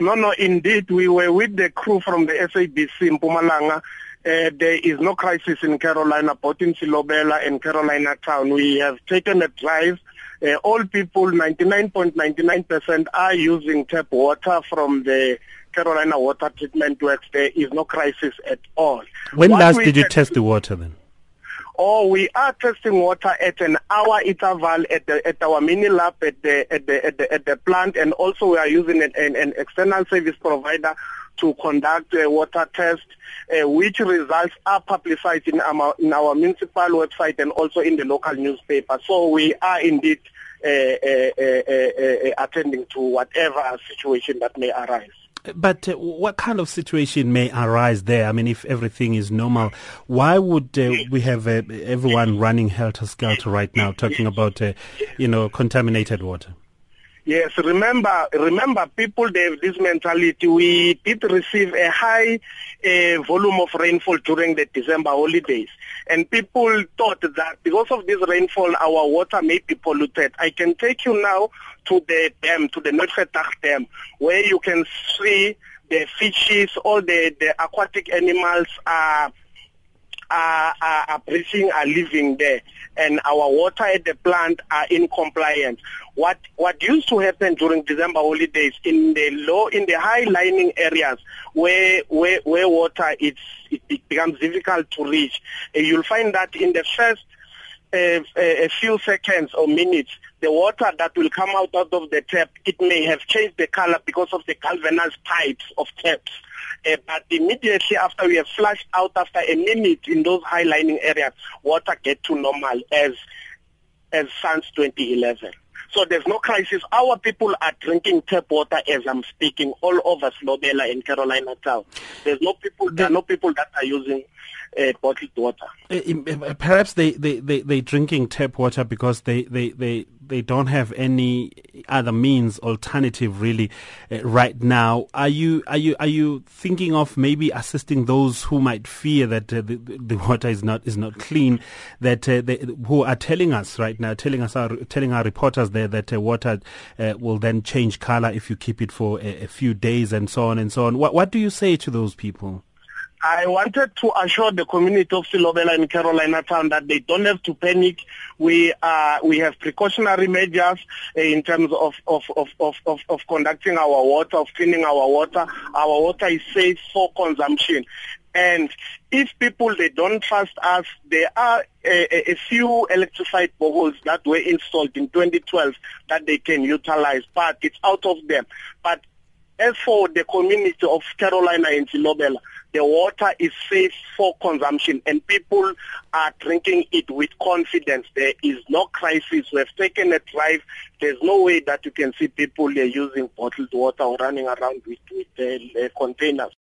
No, no, indeed, we were with the crew from the SABC in Mpumalanga. Uh, there is no crisis in Carolina, both in Silobela and Carolina town. We have taken a drive. Uh, all people, 99.99% are using tap water from the Carolina water treatment works. There is no crisis at all. When what last did you test the water then? Or we are testing water at an hour interval at the at our mini lab at the at the at the, at the plant and also we are using an, an, external service provider to conduct a water test uh, which results are publicized in our in our municipal website and also in the local newspaper. So we are indeed uh, uh attending to whatever situation that may arise but uh, what kind of situation may arise there? I mean, if everything is normal, why would uh, we have uh, everyone running helter skelter right now, talking about, uh, you know, contaminated water? Yes, remember, remember, people they have this mentality. We did receive a high uh, volume of rainfall during the December holidays, and people thought that because of this rainfall, our water may be polluted. I can take you now to the dam, to the Nooitgedacht Dam, where you can see the fishes, all the, the aquatic animals are are, are, are are living there, and our water at the plant are in compliance. What what used to happen during December holidays in the low, in the high lining areas where where where water it's it becomes difficult to reach, you'll find that in the first a, a, few seconds or minutes, the water that will come out, out of the tap, it may have changed the color because of the galvanized pipes of taps. Uh, but immediately after we have flushed out after a minute in those high lining areas, water get to normal as as since 2011. So there's no crisis. Our people are drinking tap water as I'm speaking all over Silobela and Carolina Town. There's no people, there are no people that are using uh, bottled water. Uh, perhaps they, they, they, they drinking tap water because they, they, they, they don't have any other means alternative really uh, right now. Are you are you are you thinking of maybe assisting those who might fear that uh, the, the water is not is not clean that uh, they, who are telling us right now telling us our telling our reporters there that water will then change color if you keep it for a, a few days and so on and so on. What what do you say to those people I wanted to assure the community of Silobela and Carolina Town that they don't have to panic. We uh, we have precautionary measures uh, in terms of of, of, of, of, of conducting our water, of cleaning our water. Our water is safe for consumption. And if people they don't trust us, there are a, a, few electrified boreholes that were installed in 2012 that they can utilize, but it's out of them. But as for the community of Carolina and Silobela, the water is safe for consumption and people are drinking it with confidence. There is no crisis. We have taken a drive. There's no way that you can see people using bottled water or running around with, with uh, containers.